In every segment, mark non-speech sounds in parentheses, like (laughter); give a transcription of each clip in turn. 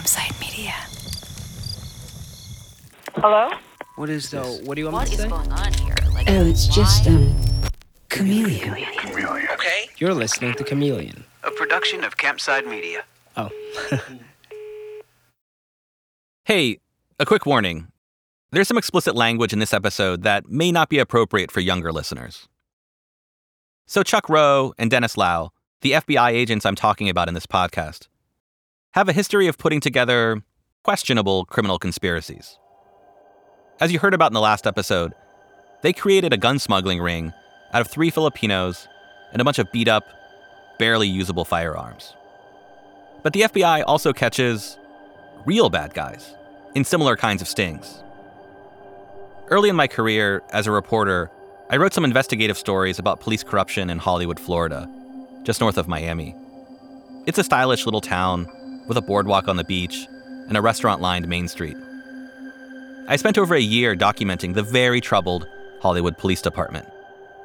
Campside Media. Hello? What is the? What do you want What me is to say? going on here? Like, Oh, it's just, um, chameleon. Okay. You're listening to Chameleon. A production of Campside Media. Oh, (laughs) Hey, a quick warning. There's some explicit language in this episode that may not be appropriate for younger listeners. So, Chuck Rowe and Dennis Lau, the FBI agents I'm talking about in this podcast, have a history of putting together questionable criminal conspiracies. As you heard about in the last episode, they created a gun smuggling ring out of three Filipinos and a bunch of beat up, barely usable firearms. But the FBI also catches real bad guys in similar kinds of stings. Early in my career as a reporter, I wrote some investigative stories about police corruption in Hollywood, Florida, just north of Miami. It's a stylish little town with a boardwalk on the beach and a restaurant lined Main Street. I spent over a year documenting the very troubled Hollywood Police Department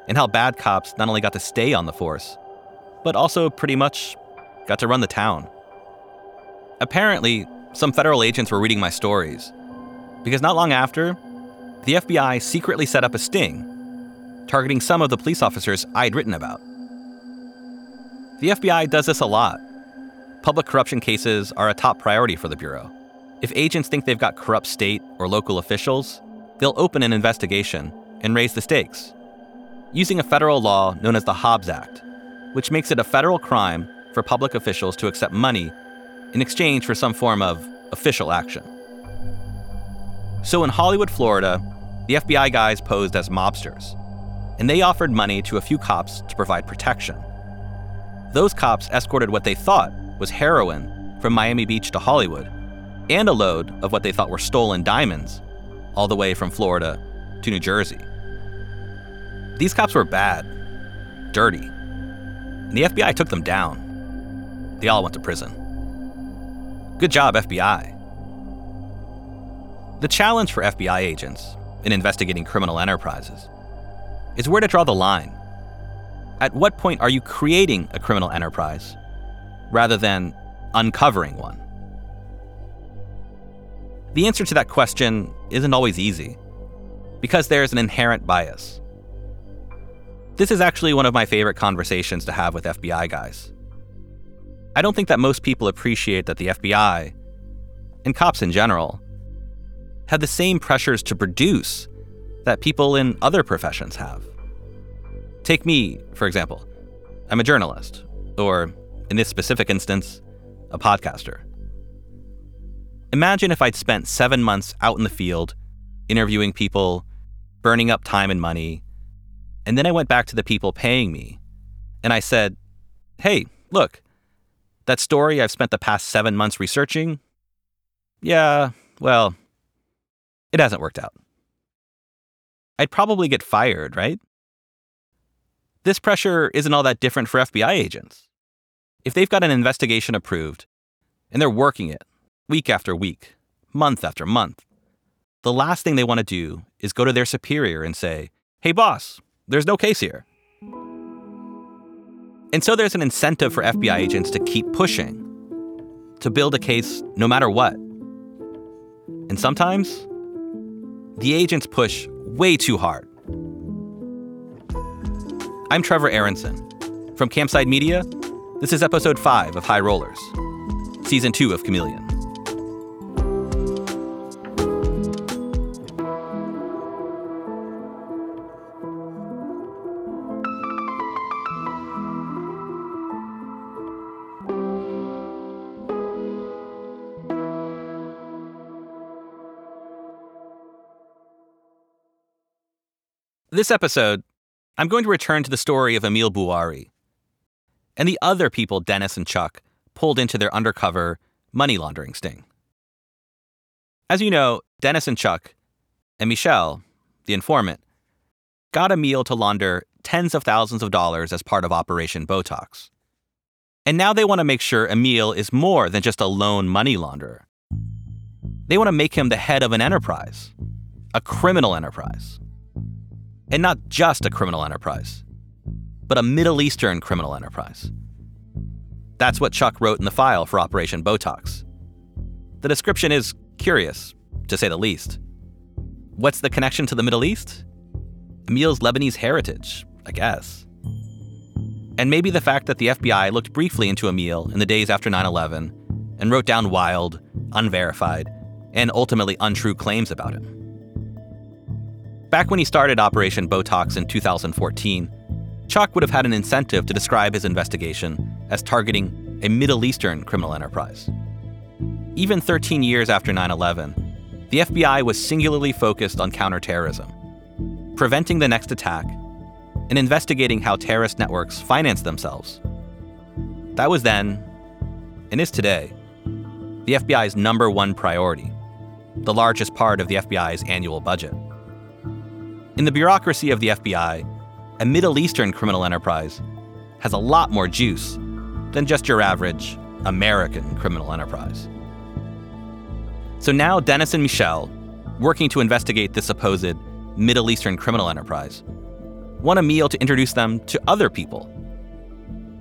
and how bad cops not only got to stay on the force, but also pretty much got to run the town. Apparently, some federal agents were reading my stories, because not long after, the FBI secretly set up a sting, targeting some of the police officers I'd written about. The FBI does this a lot. Public corruption cases are a top priority for the Bureau. If agents think they've got corrupt state or local officials, they'll open an investigation and raise the stakes, using a federal law known as the Hobbs Act, which makes it a federal crime for public officials to accept money in exchange for some form of official action. So in Hollywood, Florida, the FBI guys posed as mobsters, and they offered money to a few cops to provide protection. Those cops escorted what they thought was heroin from Miami Beach to Hollywood, and a load of what they thought were stolen diamonds, all the way from Florida to New Jersey. These cops were bad, dirty, and the FBI took them down. They all went to prison. Good job, FBI. The challenge for FBI agents in investigating criminal enterprises is where to draw the line. At what point are you creating a criminal enterprise rather than uncovering one? The answer to that question isn't always easy because there's an inherent bias. This is actually one of my favorite conversations to have with FBI guys. I don't think that most people appreciate that the FBI, and cops in general, have the same pressures to produce that people in other professions have. Take me, for example. I'm a journalist, or in this specific instance, a podcaster. Imagine if I'd spent seven months out in the field, interviewing people, burning up time and money, and then I went back to the people paying me, and I said, hey, look, that story I've spent the past seven months researching, yeah, well, it hasn't worked out. I'd probably get fired, right? This pressure isn't all that different for FBI agents. If they've got an investigation approved and they're working it week after week, month after month, the last thing they want to do is go to their superior and say, hey, boss, there's no case here. And so there's an incentive for FBI agents to keep pushing, to build a case no matter what. And sometimes, the agents push way too hard. I'm Trevor Aaronson. From Campside Media, this is episode 5 of High Rollers, season 2 of Chameleon. This episode, I'm going to return to the story of Emil Bouari and the other people Dennis and Chuck pulled into their undercover money laundering sting. As you know, Dennis and Chuck and Michelle, the informant, got Emil to launder tens of thousands of dollars as part of Operation Botox. And now they want to make sure Emil is more than just a lone money launderer. They want to make him the head of an enterprise, a criminal enterprise. And not just a criminal enterprise, but a Middle Eastern criminal enterprise. That's what Chuck wrote in the file for Operation Botox. The description is curious, to say the least. What's the connection to the Middle East? Emil's Lebanese heritage, I guess. And maybe the fact that the FBI looked briefly into Emil in the days after 9 11 and wrote down wild, unverified, and ultimately untrue claims about him. Back when he started Operation Botox in 2014, Chuck would have had an incentive to describe his investigation as targeting a Middle Eastern criminal enterprise. Even 13 years after 9 11, the FBI was singularly focused on counterterrorism, preventing the next attack, and investigating how terrorist networks finance themselves. That was then, and is today, the FBI's number one priority, the largest part of the FBI's annual budget. In the bureaucracy of the FBI, a Middle Eastern criminal enterprise has a lot more juice than just your average American criminal enterprise. So now Dennis and Michelle, working to investigate this supposed Middle Eastern criminal enterprise, want Emil to introduce them to other people.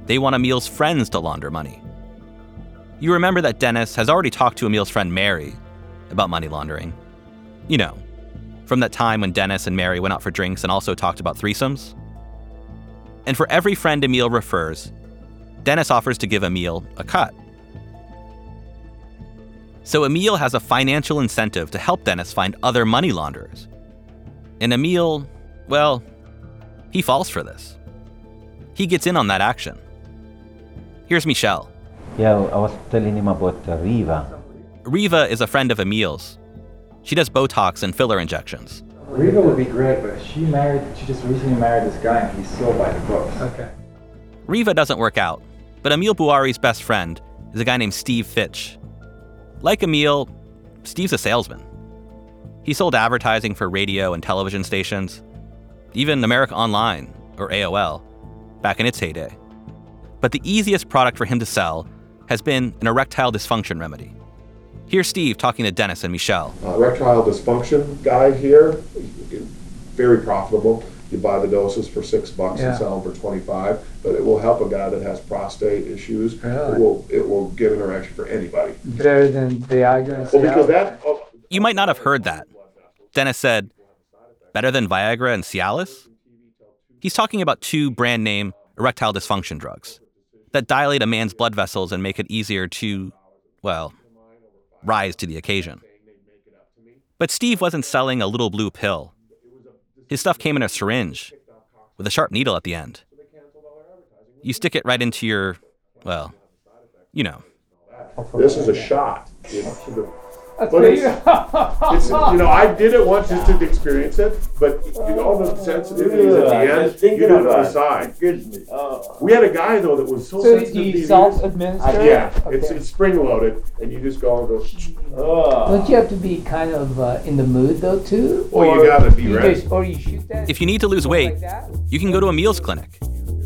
They want Emil's friends to launder money. You remember that Dennis has already talked to Emil's friend Mary about money laundering. You know, from that time when Dennis and Mary went out for drinks and also talked about threesomes. And for every friend Emil refers, Dennis offers to give Emil a cut. So Emil has a financial incentive to help Dennis find other money launderers. And Emil, well, he falls for this. He gets in on that action. Here's Michelle. Yeah, I was telling him about uh, Riva. Riva is a friend of Emil's. She does Botox and filler injections. Riva would be great, but she married. She just recently married this guy, and he's so by the books. Okay. Riva doesn't work out, but Emil Bouari's best friend is a guy named Steve Fitch. Like Emil, Steve's a salesman. He sold advertising for radio and television stations, even America Online, or AOL, back in its heyday. But the easiest product for him to sell has been an erectile dysfunction remedy. Here's Steve talking to Dennis and Michelle. Uh, erectile dysfunction guy here, very profitable. You buy the doses for six bucks Yeah. and sell them for twenty-five, but it will help a guy that has prostate issues. Really? It will, it will get an erection for anybody. Better than Viagra and Well, because that, oh, You might not have heard that. Dennis said, better than Viagra and Cialis? He's talking about two brand name erectile dysfunction drugs that dilate a man's blood vessels and make it easier to, well, rise to the occasion. But Steve wasn't selling a little blue pill. His stuff came in a syringe with a sharp needle at the end. You stick it right into your, well, you know. this is a shot. into the- That's But it's, it's, you know, I did it once just to experience it, but you know, all the sensitivities at the end, you do it on the side. We had a guy though that was so So sensitive. do to you these- self-administer? Yeah, it's, Okay. it's spring loaded, and you just go and go. Don't you have to be kind of uh, in the mood though too? Well, you Or gotta be you ready. just- or you shoot that. If you need to lose weight, like that? you can go to a meals clinic.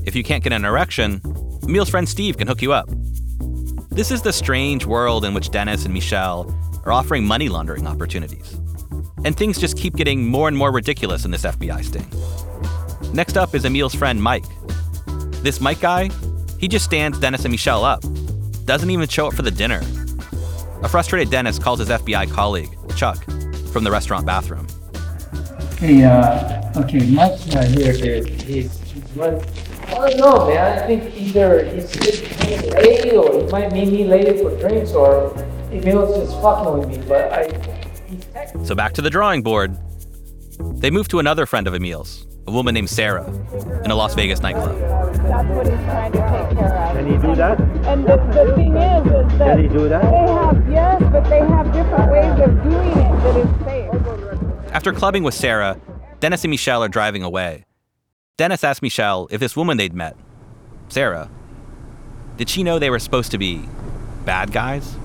If you can't get an erection, Emil's friend Steve can hook you up. This is the strange world in which Dennis and Michelle are offering money laundering opportunities. And things just keep getting more and more ridiculous in this FBI sting. Next up is Emil's friend Mike. This Mike guy, he just stands Dennis and Michelle up, doesn't even show up for the dinner. A frustrated Dennis calls his FBI colleague, Chuck, from the restaurant bathroom. Hey, uh, okay, Mike's not here, dude. He's, he's run. I don't know, man. I think either he's just being late or he might meet me later for drinks or Emil's just fucking with me. But I. So back to the drawing board. They move to another friend of Emil's, a woman named Sarah, in a Las Vegas nightclub. That's what he's trying to take care of. Can he do that? And the, the thing is, is that Can he do that? they have, yes, but they have different ways of doing it that is safe. After clubbing with Sarah, Dennis and Michelle are driving away. Dennis asks Michelle if this woman they'd met, Sarah, did she know they were supposed to be bad guys?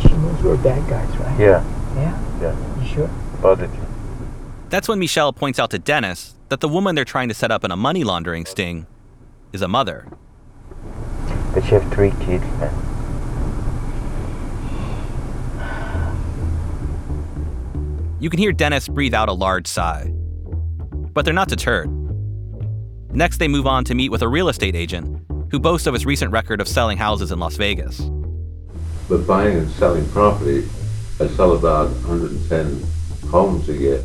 She knows we're bad guys, right? Yeah, Yeah? yeah, You sure? positive. That's when Michelle points out to Dennis that the woman they're trying to set up in a money laundering sting is a mother. But she have three kids, man. You can hear Dennis breathe out a large sigh. But they're not deterred. Next, they move on to meet with a real estate agent who boasts of his recent record of selling houses in Las Vegas. But buying and selling property, I sell about 110 homes a year.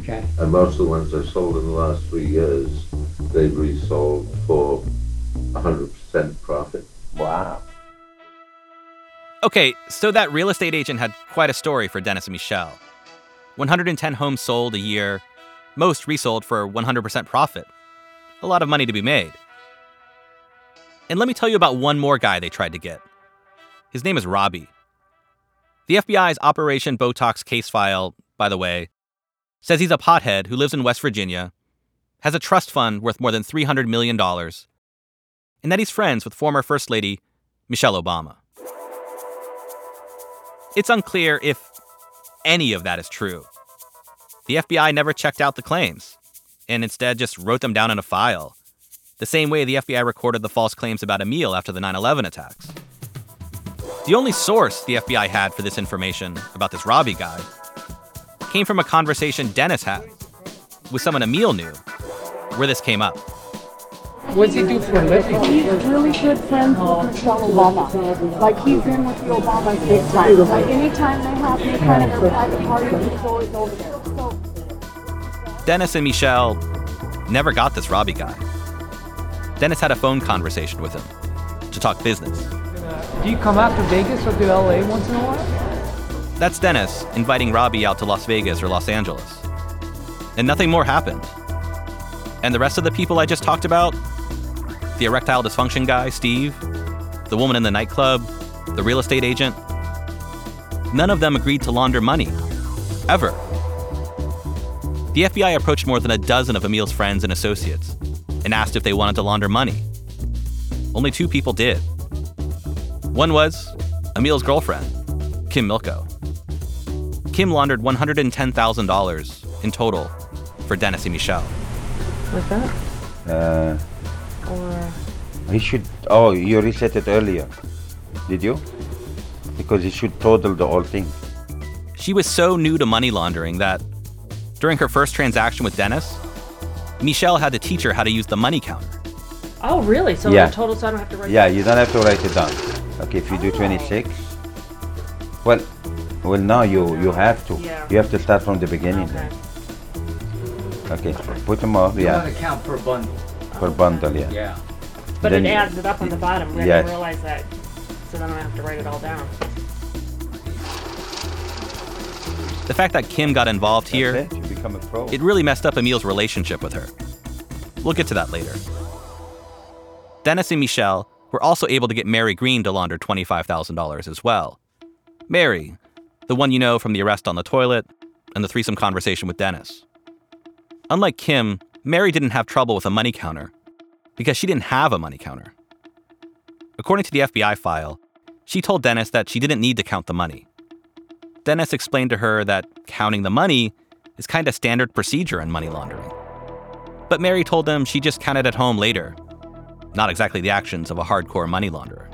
Okay. And most of the ones I sold in the last three years, they've resold for 100% profit. Wow. Okay, so that real estate agent had quite a story for Dennis and Michelle. 110 homes sold a year, most resold for 100% profit. A lot of money to be made. And let me tell you about one more guy they tried to get. His name is Robbie. The FBI's Operation Botox case file, by the way, says he's a pothead who lives in West Virginia, has a trust fund worth more than $300 million, and that he's friends with former First Lady Michelle Obama. It's unclear if any of that is true. The FBI never checked out the claims and instead just wrote them down in a file, the same way the FBI recorded the false claims about Emil after the 9 11 attacks. The only source the FBI had for this information about this Robbie guy came from a conversation Dennis had with someone Emil knew, where this came up. What does he do for a living? He's really good friends with Michelle Obama. Like he's in with the Obamas big time. Like anytime they have any kind of private party, he's always over there. So Dennis and Michelle never got this Robbie guy. Dennis had a phone conversation with him to talk business. Do you come out to Vegas or to LA once in a while? That's Dennis inviting Robbie out to Las Vegas or Los Angeles. And nothing more happened. And the rest of the people I just talked about the erectile dysfunction guy, Steve, the woman in the nightclub, the real estate agent none of them agreed to launder money. Ever. The FBI approached more than a dozen of Emil's friends and associates and asked if they wanted to launder money. Only two people did. One was Emil's girlfriend, Kim Milko. Kim laundered $110,000 in total for Dennis and Michelle. what's that? Uh, Or he should. Oh, you reset it earlier. Did you? Because he should total the whole thing. She was so new to money laundering that during her first transaction with Dennis, Michelle had to teach her how to use the money counter. oh really? So Yeah. the total, so I don't have to write. Yeah, you don't have to write it down. Okay, if you do 26. Well, well, now you you have to. Yeah. You have to start from the beginning. Okay. Okay, put them up. You want Yeah, to count per bundle. per bundle. Yeah. Yeah. But Then it you- adds it up on the bottom. I Yes. didn't realize that. So then I don't have to write it all down. The fact that Kim got involved here, That's it. You become a pro. it really messed up Emil's relationship with her. We'll get to that later. Dennis and Michelle were also able to get Mary Green to launder $25,000 as well. Mary, the one you know from the arrest on the toilet and the threesome conversation with Dennis. Unlike Kim, Mary didn't have trouble with a money counter because she didn't have a money counter. According to the FBI file, she told Dennis that she didn't need to count the money. Dennis explained to her that counting the money is kind of standard procedure in money laundering. But Mary told them she just counted at home later, not exactly the actions of a hardcore money launderer.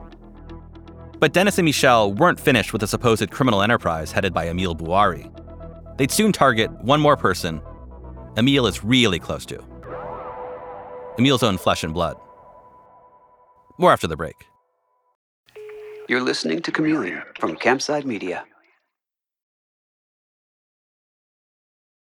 But Dennis and Michelle weren't finished with the supposed criminal enterprise headed by Emil Bouari. They'd soon target one more person Emil is really close to Emil's own flesh and blood. More after the break. You're listening to Chameleon from Campside Media.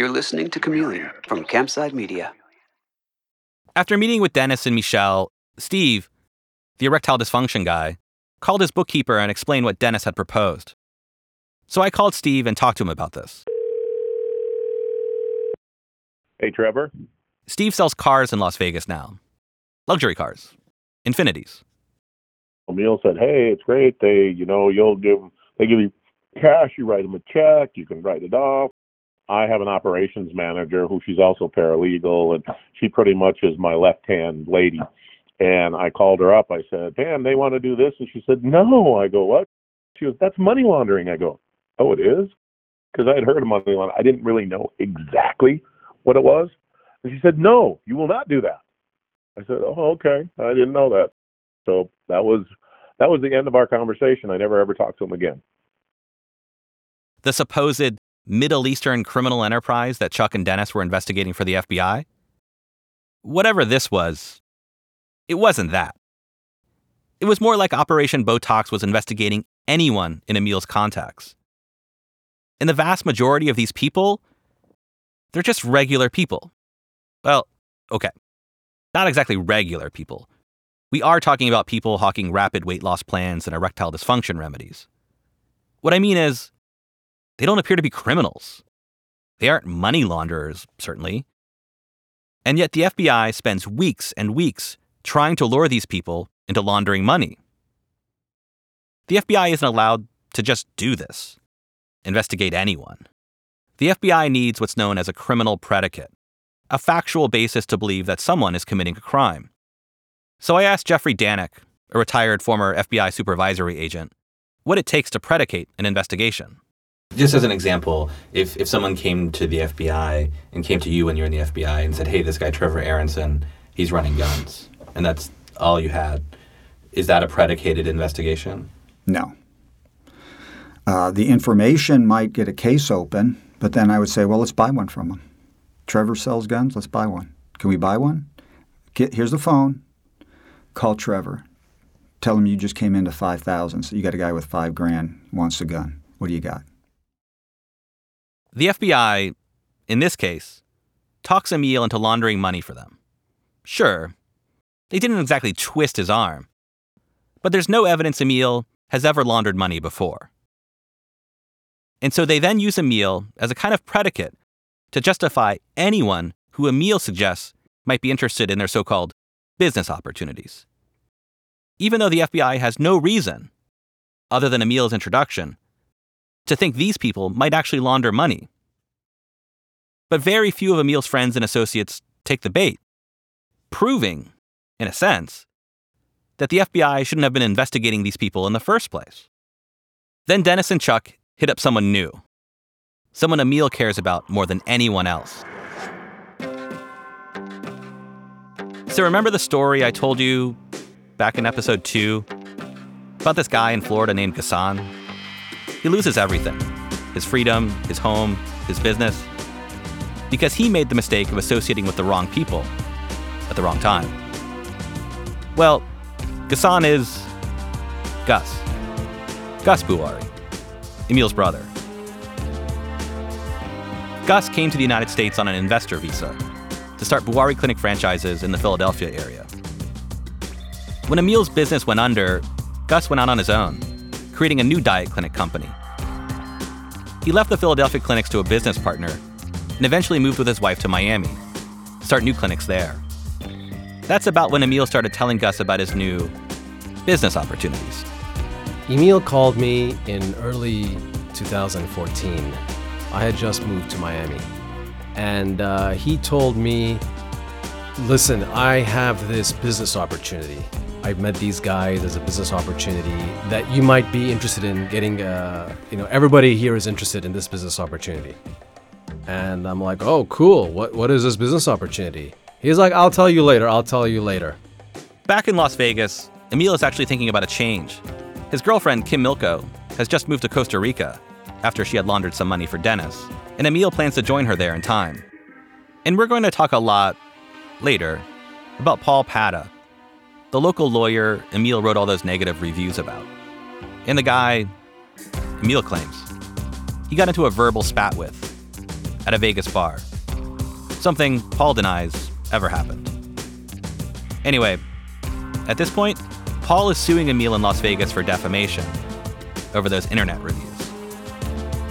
You're listening to Chameleon from Campside Media. After meeting with Dennis and Michelle, Steve, the erectile dysfunction guy, called his bookkeeper and explained what Dennis had proposed. So I called Steve and talked to him about this. Hey, Trevor. Steve sells cars in Las Vegas now luxury cars, Infinitis. Emil said, "Hey, it's great. They, you know, you'll give they give you cash. You write them a check. You can write it off. I have an operations manager who she's also paralegal, and she pretty much is my left hand lady. And I called her up. I said, "Man, they want to do this," and she said, "No." I go, "What?" She goes, "That's money laundering." I go, "Oh, it is," because I had heard of money laundering. I didn't really know exactly what it was. And she said, "No, you will not do that." I said, "Oh, okay. I didn't know that." So that was that was the end of our conversation. I never ever talked to him again. The supposed Middle Eastern criminal enterprise that Chuck and Dennis were investigating for the FBI? Whatever this was, it wasn't that. It was more like Operation Botox was investigating anyone in Emil's contacts. And the vast majority of these people, they're just regular people. Well, okay. Not exactly regular people. We are talking about people hawking rapid weight loss plans and erectile dysfunction remedies. What I mean is, they don't appear to be criminals. They aren't money launderers, certainly. And yet the FBI spends weeks and weeks trying to lure these people into laundering money. The FBI isn't allowed to just do this, investigate anyone. The FBI needs what's known as a criminal predicate, a factual basis to believe that someone is committing a crime. So I asked Jeffrey Danik, a retired former FBI supervisory agent, what it takes to predicate an investigation. Just as an example, if, if someone came to the FBI and came to you when you're in the FBI and said, hey, this guy Trevor Aaronson, he's running guns, and that's all you had, is that a predicated investigation? No. Uh, the information might get a case open, but then I would say, well, let's buy one from him. Trevor sells guns, let's buy one. Can we buy one? Get, here's the phone. Call Trevor. Tell him you just came into 5,000, so you got a guy with five grand, wants a gun. What do you got? The FBI, in this case, talks Emil into laundering money for them. Sure, they didn't exactly twist his arm, but there's no evidence Emil has ever laundered money before. And so they then use Emil as a kind of predicate to justify anyone who Emil suggests might be interested in their so called business opportunities. Even though the FBI has no reason, other than Emil's introduction, to think these people might actually launder money. But very few of Emil's friends and associates take the bait, proving, in a sense, that the FBI shouldn't have been investigating these people in the first place. Then Dennis and Chuck hit up someone new, someone Emil cares about more than anyone else. So, remember the story I told you back in episode two about this guy in Florida named Ghassan? He loses everything his freedom, his home, his business because he made the mistake of associating with the wrong people at the wrong time. Well, Ghassan is Gus. Gus Bouari, Emil's brother. Gus came to the United States on an investor visa to start Bouari Clinic franchises in the Philadelphia area. When Emil's business went under, Gus went out on his own, creating a new diet clinic company. He left the Philadelphia clinics to a business partner and eventually moved with his wife to Miami, to start new clinics there. That's about when Emil started telling Gus about his new business opportunities. Emil called me in early 2014. I had just moved to Miami. And uh, he told me, listen, I have this business opportunity. I've met these guys. as a business opportunity that you might be interested in getting. Uh, you know, everybody here is interested in this business opportunity. And I'm like, oh, cool. What what is this business opportunity? He's like, I'll tell you later. I'll tell you later. Back in Las Vegas, Emil is actually thinking about a change. His girlfriend, Kim Milko, has just moved to Costa Rica after she had laundered some money for Dennis, and Emil plans to join her there in time. And we're going to talk a lot later about Paul Padda, the local lawyer Emil wrote all those negative reviews about. And the guy, Emil claims, he got into a verbal spat with at a Vegas bar. Something Paul denies ever happened. Anyway, at this point, Paul is suing Emil in Las Vegas for defamation over those internet reviews.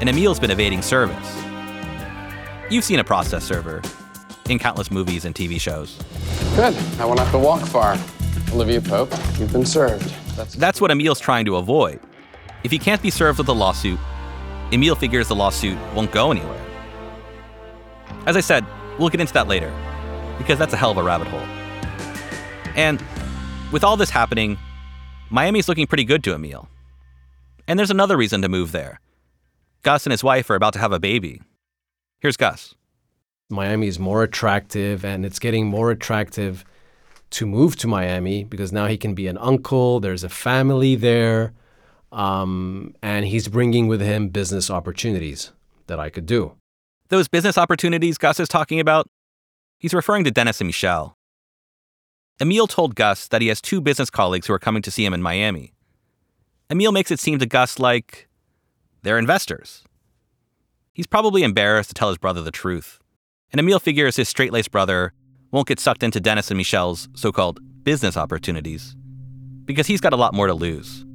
And Emil's been evading service. You've seen a process server in countless movies and TV shows. Good. I won't have to walk far. Olivia Pope, you've been served. That's That's what Emil's trying to avoid. If he can't be served with a lawsuit, Emil figures the lawsuit won't go anywhere. As I said, we'll get into that later, because that's a hell of a rabbit hole. And with all this happening, Miami's looking pretty good to Emil. And there's another reason to move there. Gus and his wife are about to have a baby. Here's Gus. Miami is more attractive and it's getting more attractive to move to Miami because now he can be an uncle, there's a family there, um, and he's bringing with him business opportunities that I could do. Those business opportunities Gus is talking about, he's referring to Dennis and Michelle. Emil told Gus that he has two business colleagues who are coming to see him in Miami. Emil makes it seem to Gus like they're investors. He's probably embarrassed to tell his brother the truth, and Emil figures his straight laced brother won't get sucked into Dennis and Michelle's so called business opportunities because he's got a lot more to lose.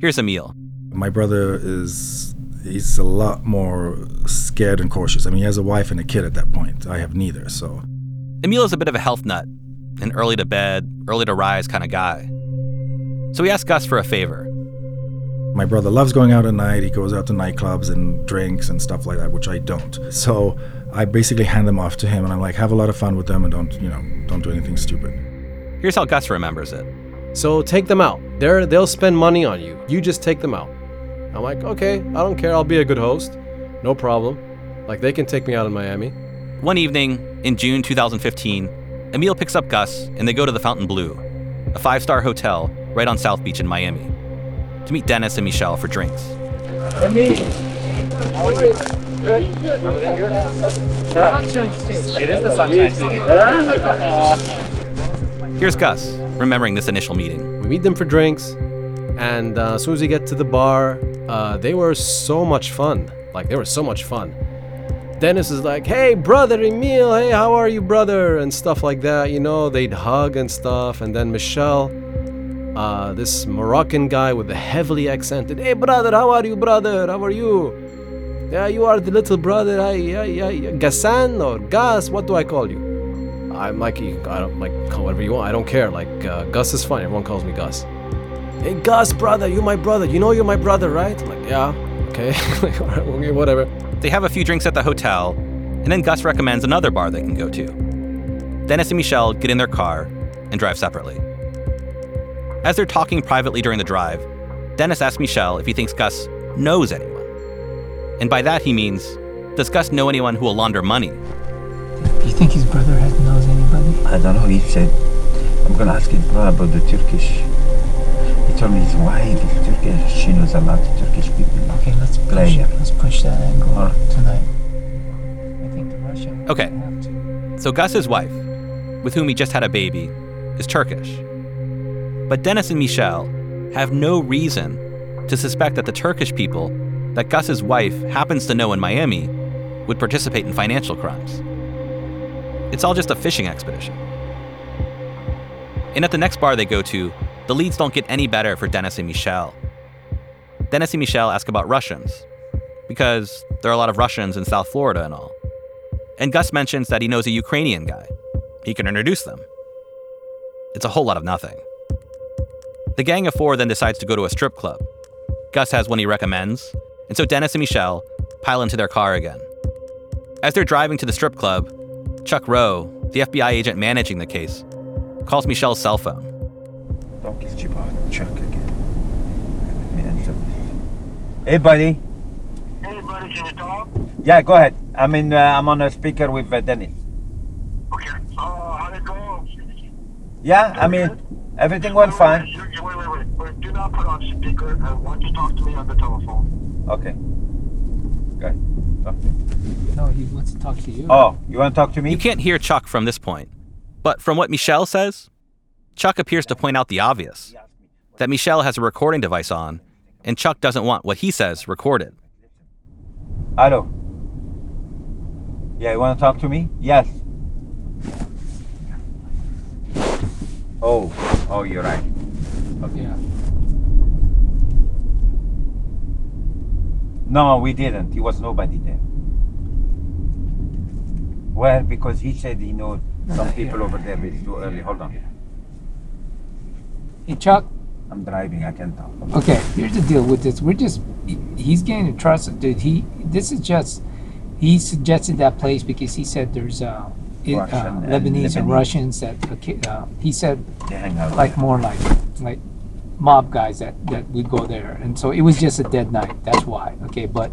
Here's Emil. My brother is he's a lot more scared and cautious. I mean, he has a wife and a kid at that point. I have neither, so Emil is a bit of a health nut, an early to bed, early to rise kind of guy. So he asked Gus for a favor. my brother loves going out at night. He goes out to nightclubs and drinks and stuff like that, which I don't. So I basically hand them off to him, and I'm like, have a lot of fun with them, and don't you know, don't do anything stupid. Here's how Gus remembers it. So take them out. They're, they'll spend money on you. You just take them out. I'm like, okay, I don't care. I'll be a good host. No problem. Like, they can take me out in Miami. One evening in June 2015, Emil picks up Gus and they go to the Fontainebleau, a five star hotel right on South Beach in Miami, to meet Dennis and Michelle for drinks. It is the Sunshine City. Here's Gus, remembering this initial meeting. We meet them for drinks, and uh, as soon as we get to the bar, uh, they were so much fun. Like, they were so much fun. Dennis is like, hey, brother Emil, hey, how are you, brother? And stuff like that, you know, they'd hug and stuff. And then Michelle, uh, this Moroccan guy with a heavily accented, hey, brother, how are you, brother? How are you? Yeah, you are the little brother, I, I, I, Ghassan or Gus. what do I call you? I'm like, I don't like call whatever you want. I don't care. Like uh, Gus is fine. Everyone calls me Gus. Hey Gus, brother, you my brother. You know you're my brother, right? I'm like, yeah, okay, (laughs) Like, all right, okay, whatever. They have a few drinks at the hotel, and then Gus recommends another bar they can go to. Dennis and Michelle get in their car and drive separately. As they're talking privately during the drive, Dennis asks Michelle if he thinks Gus knows anyone. And by that he means, does Gus know anyone who will launder money? Do you think his brother has knows anybody? I don't know. He said, I'm going to ask his brother about the Turkish. He told me his wife is Turkish. She knows a lot of Turkish people. Okay, let's push, Player. let's push that angle Alright. tonight. I think the Russian. Okay, so Gus's wife, with whom he just had a baby, is Turkish. But Dennis and Michelle have no reason to suspect that the Turkish people that Gus's wife happens to know in Miami would participate in financial crimes. It's all just a fishing expedition. And at the next bar they go to, the leads don't get any better for Dennis and Michelle. Dennis and Michelle ask about Russians, because there are a lot of Russians in South Florida and all. And Gus mentions that he knows a Ukrainian guy. He can introduce them. It's a whole lot of nothing. The gang of four then decides to go to a strip club. Gus has one he recommends, and so Dennis and Michelle pile into their car again. As they're driving to the strip club, Chuck Rowe, the FBI agent managing the case, calls Michelle's cell phone. Don't get you about Chuck again. Hey, buddy. Hey, buddy, can you talk? Yeah, go ahead. I mean, uh, I'm on a speaker with uh, Dennis. Okay. Uh, how'd it go? Yeah, I mean, everything went fine. You, you, wait, wait, wait, wait. Do not put on speaker. Uh, I want you to talk to me on the telephone. Okay. Good. Talk to me. No, he wants to talk to you. Oh, you want to talk to me? You can't hear Chuck from this point. But from what Michelle says, Chuck appears to point out the obvious that Michelle has a recording device on, and Chuck doesn't want what he says recorded. Hello. Yeah, you want to talk to me? Yes. Oh, oh, you're right. Okay. Yeah. No, we didn't. There was nobody there. Well, because he said he knows some people over there, but it's too early. Hold on. Hey, Chuck. I'm driving. I can't talk. Okay, here's the deal with this. We're just, he's getting to trust, dude. He, this is just, he suggested that place because he said there's, uh, it- uh, Russian and Lebanese and Lebanese. Russians that, uh, he said, They hang out like more like, like mob guys that, that would go there. And so it was just a dead night. That's why. Okay, but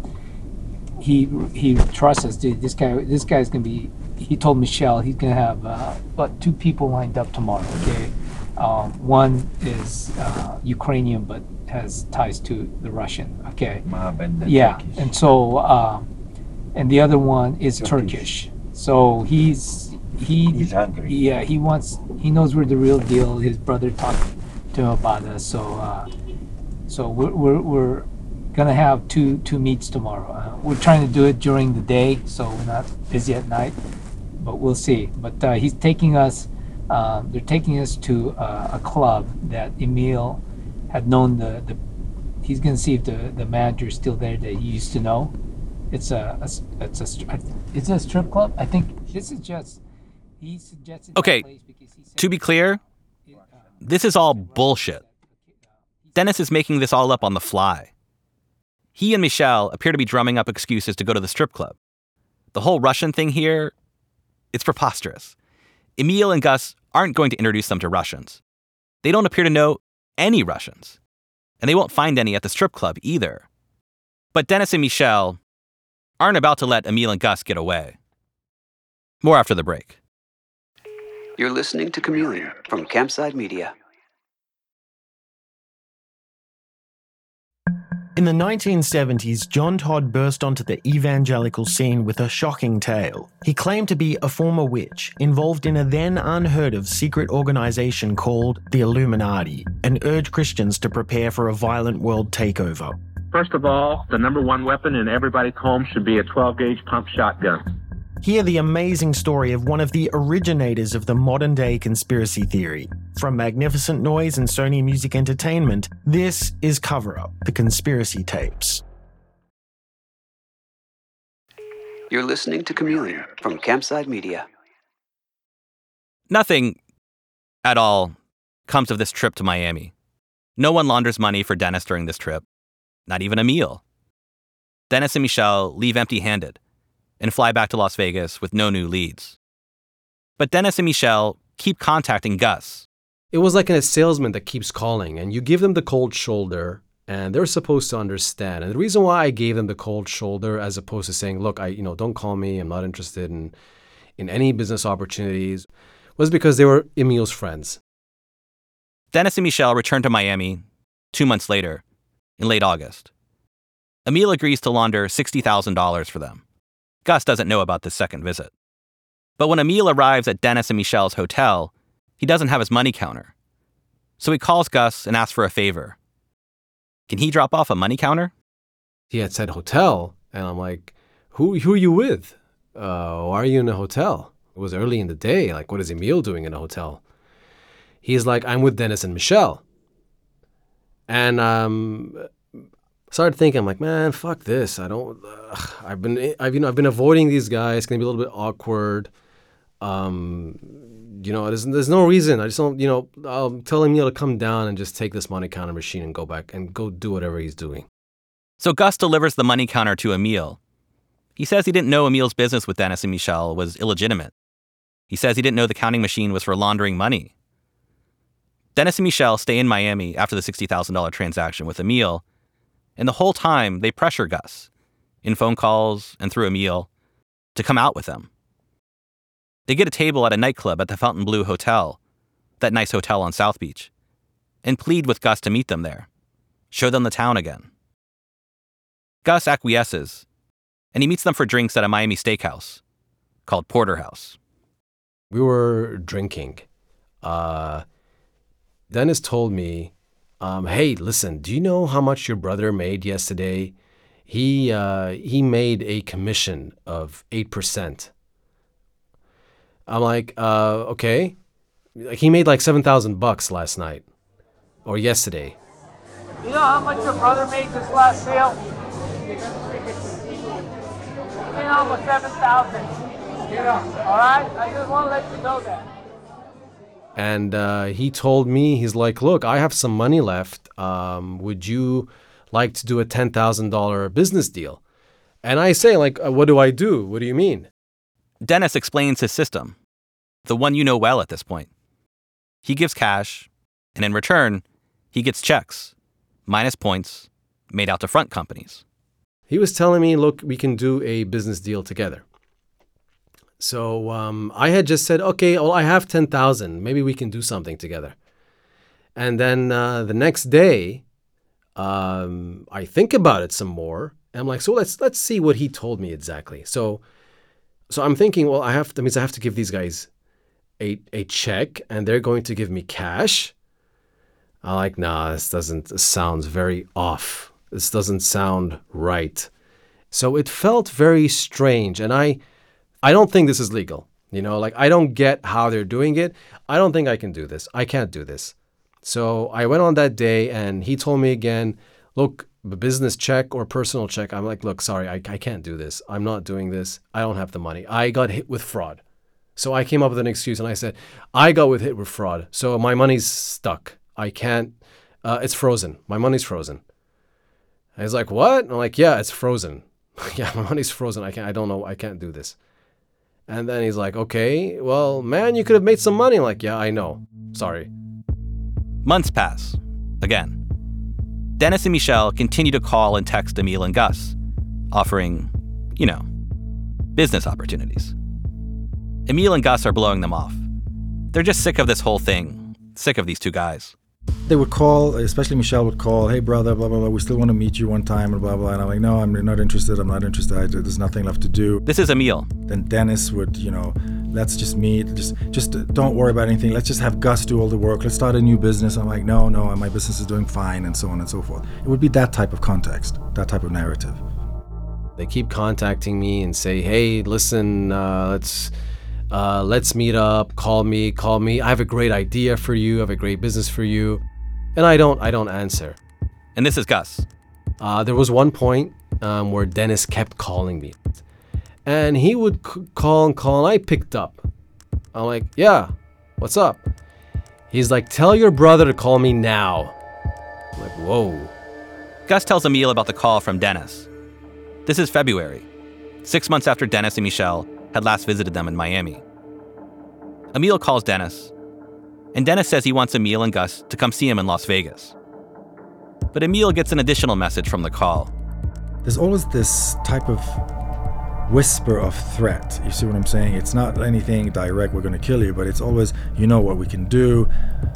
he, he trusts us, dude. This guy, this guy's gonna be, he told Michelle he's gonna have, uh, about two people lined up tomorrow, okay? Um, one is uh, Ukrainian but has ties to the Russian. Okay. Mob and the yeah, Turkish. and so um, and the other one is Turkish. Turkish. So he's he He's hungry. Yeah, he wants he knows we're the real deal. His brother talked to him about us. So uh, so we're, we're we're gonna have two two meets tomorrow. Uh, we're trying to do it during the day, so we're not busy at night. But we'll see. But uh, he's taking us. Uh, they're taking us to uh, a club that Emil had known the, the he's going to see if the, the manager is still there that he used to know. It's a, a it's a it's a strip club. I think this is just he suggested. Okay, because he to be clear, this is all bullshit. Dennis is making this all up on the fly. He and Michelle appear to be drumming up excuses to go to the strip club. The whole Russian thing here, it's preposterous. Emil and Gus aren't going to introduce them to Russians. They don't appear to know any Russians. And they won't find any at the strip club either. But Dennis and Michelle aren't about to let Emil and Gus get away. More after the break. You're listening to Chameleon from Campside Media. In the 1970s, John Todd burst onto the evangelical scene with a shocking tale. He claimed to be a former witch involved in a then unheard of secret organization called the Illuminati and urged Christians to prepare for a violent world takeover. First of all, the number one weapon in everybody's home should be a 12 gauge pump shotgun. Hear the amazing story of one of the originators of the modern day conspiracy theory. From Magnificent Noise and Sony Music Entertainment, this is Cover Up The Conspiracy Tapes. You're listening to Chameleon from Campside Media. Nothing at all comes of this trip to Miami. No one launders money for Dennis during this trip, not even Emil. Dennis and Michelle leave empty handed and fly back to Las Vegas with no new leads. But Dennis and Michelle keep contacting Gus. It was like a salesman that keeps calling, and you give them the cold shoulder, and they're supposed to understand. And the reason why I gave them the cold shoulder, as opposed to saying, "Look, I, you know, don't call me. I'm not interested in, in any business opportunities," was because they were Emil's friends. Dennis and Michelle return to Miami two months later, in late August. Emil agrees to launder $60,000 for them. Gus doesn't know about this second visit. But when Emil arrives at Dennis and Michelle's hotel, he doesn't have his money counter. So he calls Gus and asks for a favor. Can he drop off a money counter? He had said hotel, and I'm like, "Who, who are you with? Uh, why are you in a hotel? It was early in the day. Like, what is Emil doing in a hotel?" He's like, "I'm with Dennis and Michelle." And um, started thinking, I'm like, man, fuck this. I don't. ugh, I've been, I've you know, I've been avoiding these guys. It's gonna be a little bit awkward. Um, you know, there's there's no reason. I just don't. You know, I'll tell him you know to come down and just take this money counter machine and go back and go do whatever he's doing. So Gus delivers the money counter to Emil. He says he didn't know Emil's business with Dennis and Michelle was illegitimate. He says he didn't know the counting machine was for laundering money. Dennis and Michelle stay in Miami after the $60,000 transaction with Emil, and the whole time they pressure Gus, in phone calls and through Emil, to come out with them. They get a table at a nightclub at the Fontainebleau Hotel, that nice hotel on South Beach, and plead with Gus to meet them there, show them the town again. Gus acquiesces, and he meets them for drinks at a Miami steakhouse called Porterhouse. We were drinking. Uh, Dennis told me, um, "Hey, listen, do you know how much your brother made yesterday? He uh, he made a commission of eight percent I'm like, uh, okay. Like he made like seven thousand bucks last night or yesterday. You know how much your brother made this last sale? You know, almost seven thousand. You know, all right. I just want to let you know that. And uh, he told me, he's like, look, I have some money left. Um, would you like to do a ten thousand dollar business deal? And I say, like, uh, what do I do? What do you mean? Dennis explains his system, the one you know well at this point. He gives cash, and in return, he gets checks, minus points, made out to front companies. He was telling me, look, we can do a business deal together. So um, I had just said, okay, well, I have 10,000. Maybe we can do something together. And then uh, the next day, um, I think about it some more. And I'm like, so let's let's see what he told me exactly. So, so I'm thinking, well, I have that means I have to give these guys a a check, and they're going to give me cash. I like, nah, this doesn't this sounds very off. This doesn't sound right. So it felt very strange, and I I don't think this is legal. You know, like I don't get how they're doing it. I don't think I can do this. I can't do this. So I went on that day and he told me again, look, business check or personal check. I'm like, look, sorry, I, I can't do this. I'm not doing this. I don't have the money. I got hit with fraud. So I came up with an excuse and I said, I got with hit with fraud. So my money's stuck. I can't, uh, it's frozen. My money's frozen. He's like, what? And I'm like, yeah, it's frozen. (laughs) yeah, my money's frozen. I can't, I don't know. I can't do this. And then he's like, okay, well, man, you could have made some money. Like, yeah, I know. Sorry. Months pass. Again. Dennis and Michelle continue to call and text Emil and Gus, offering, you know, business opportunities. Emil and Gus are blowing them off. They're just sick of this whole thing, sick of these two guys. They would call, especially Michelle would call, hey brother, blah blah blah. We still want to meet you one time, and blah blah. And I'm like, no, I'm not interested. I'm not interested. I, there's nothing left to do. This is Emil. Then Dennis would, you know, let's just meet. Just just don't worry about anything. Let's just have Gus do all the work. Let's start a new business. I'm like, no, no, my business is doing fine, and so on and so forth. It would be that type of context, that type of narrative. They keep contacting me and say, hey, listen, uh, let's. Uh, let's meet up. Call me. Call me. I have a great idea for you. I have a great business for you and I don't I don't answer. And this is Gus. Uh, there was one point um, where Dennis kept calling me, and he would c- call and call, and I picked up. I'm like, "Yeah, what's up?" He's like, "Tell your brother to call me now." I'm like, "Whoa." Gus tells Emil about the call from Dennis. This is February, six months after Dennis and Michelle had last visited them in Miami. Emil calls Dennis and Dennis says he wants Emil and Gus to come see him in Las Vegas. But Emil gets an additional message from the call. There's always this type of whisper of threat. You see what I'm saying? It's not anything direct, we're going to kill you, but it's always, you know what we can do.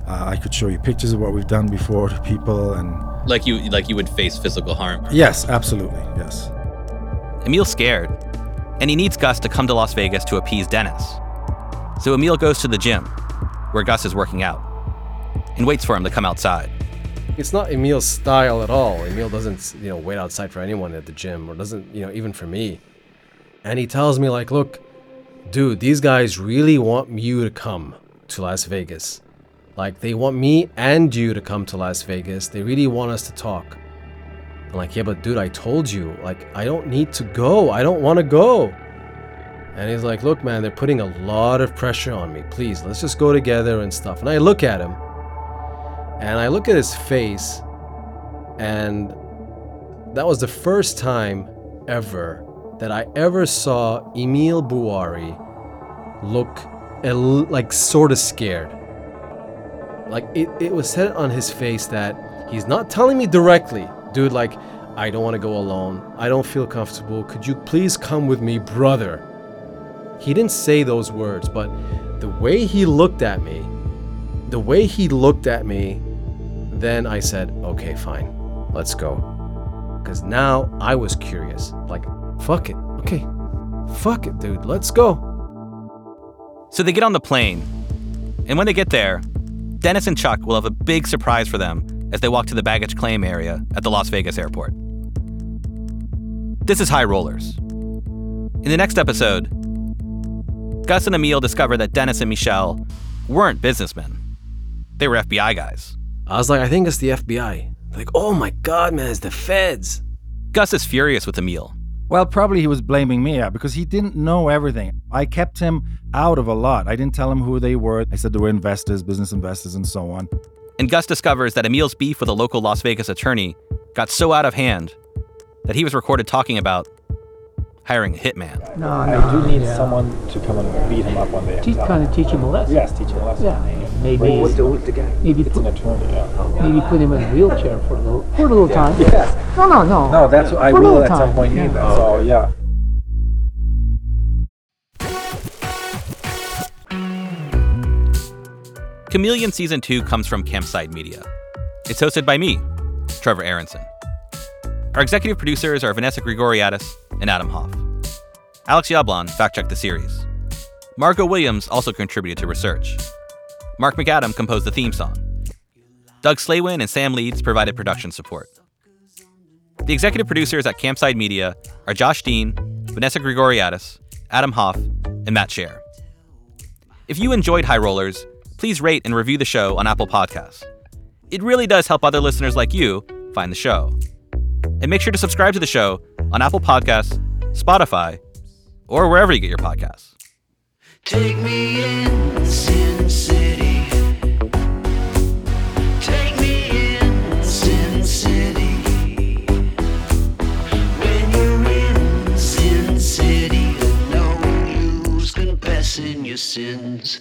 Uh, I could show you pictures of what we've done before to people and. Like you, like you would face physical harm. Yes, absolutely, yes. Emil's scared, and he needs Gus to come to Las Vegas to appease Dennis. So Emil goes to the gym, where Gus is working out, and waits for him to come outside. It's not Emil's style at all. Emil doesn't, you know, wait outside for anyone at the gym, or doesn't, you know, even for me. And he tells me like, "Look, dude, these guys really want you to come to Las Vegas. Like, they want me and you to come to Las Vegas. They really want us to talk." I'm like, "Yeah, but dude, I told you, like, I don't need to go. I don't want to go." And he's like, Look, man, they're putting a lot of pressure on me. Please, let's just go together and stuff. And I look at him and I look at his face, and that was the first time ever that I ever saw Emil Bouari look like sort of scared. Like it, it was said on his face that he's not telling me directly, dude, like, I don't want to go alone. I don't feel comfortable. Could you please come with me, brother? He didn't say those words, but the way he looked at me, the way he looked at me, then I said, okay, fine, let's go. Because now I was curious. Like, fuck it. Okay, fuck it, dude, let's go. So they get on the plane, and when they get there, Dennis and Chuck will have a big surprise for them as they walk to the baggage claim area at the Las Vegas airport. This is High Rollers. In the next episode, Gus and Emil discover that Dennis and Michelle weren't businessmen. They were FBI guys. I was like, I think it's the FBI. Like, oh my God, man, it's the feds. Gus is furious with Emil. Well, probably he was blaming me yeah, because he didn't know everything. I kept him out of a lot. I didn't tell him who they were. I said they were investors, business investors, and so on. And Gus discovers that Emil's beef with a local Las Vegas attorney got so out of hand that he was recorded talking about hiring a hitman. No, I do need someone to come and beat him up one day. Teach, kind of teach him a lesson. Yes, teach him a lesson. Yeah, maybe. What's the, what's the guy? Maybe it's put, an attorney. Yeah. Maybe put him in a wheelchair for a little, for a little Yeah. time. Yes. No, no, no. No, that's what I will little at some point Yeah. need that. So yeah. Chameleon Season 2 comes from Campside Media. It's hosted by me, Trevor Aaronson. Our executive producers are Vanessa Grigoriadis and Adam Hoff. Alex Yablon fact checked the series. Margot Williams also contributed to research. Mark McAdam composed the theme song. Doug Slaywin and Sam Leeds provided production support. The executive producers at Campside Media are Josh Dean, Vanessa Grigoriadis, Adam Hoff, and Matt Scher. If you enjoyed High Rollers, please rate and review the show on Apple Podcasts. It really does help other listeners like you find the show. And make sure to subscribe to the show on Apple Podcasts, Spotify, or wherever you get your podcasts. Take me in, Sin City. Take me in, Sin City. When you're in Sin City, no use confessing your sins.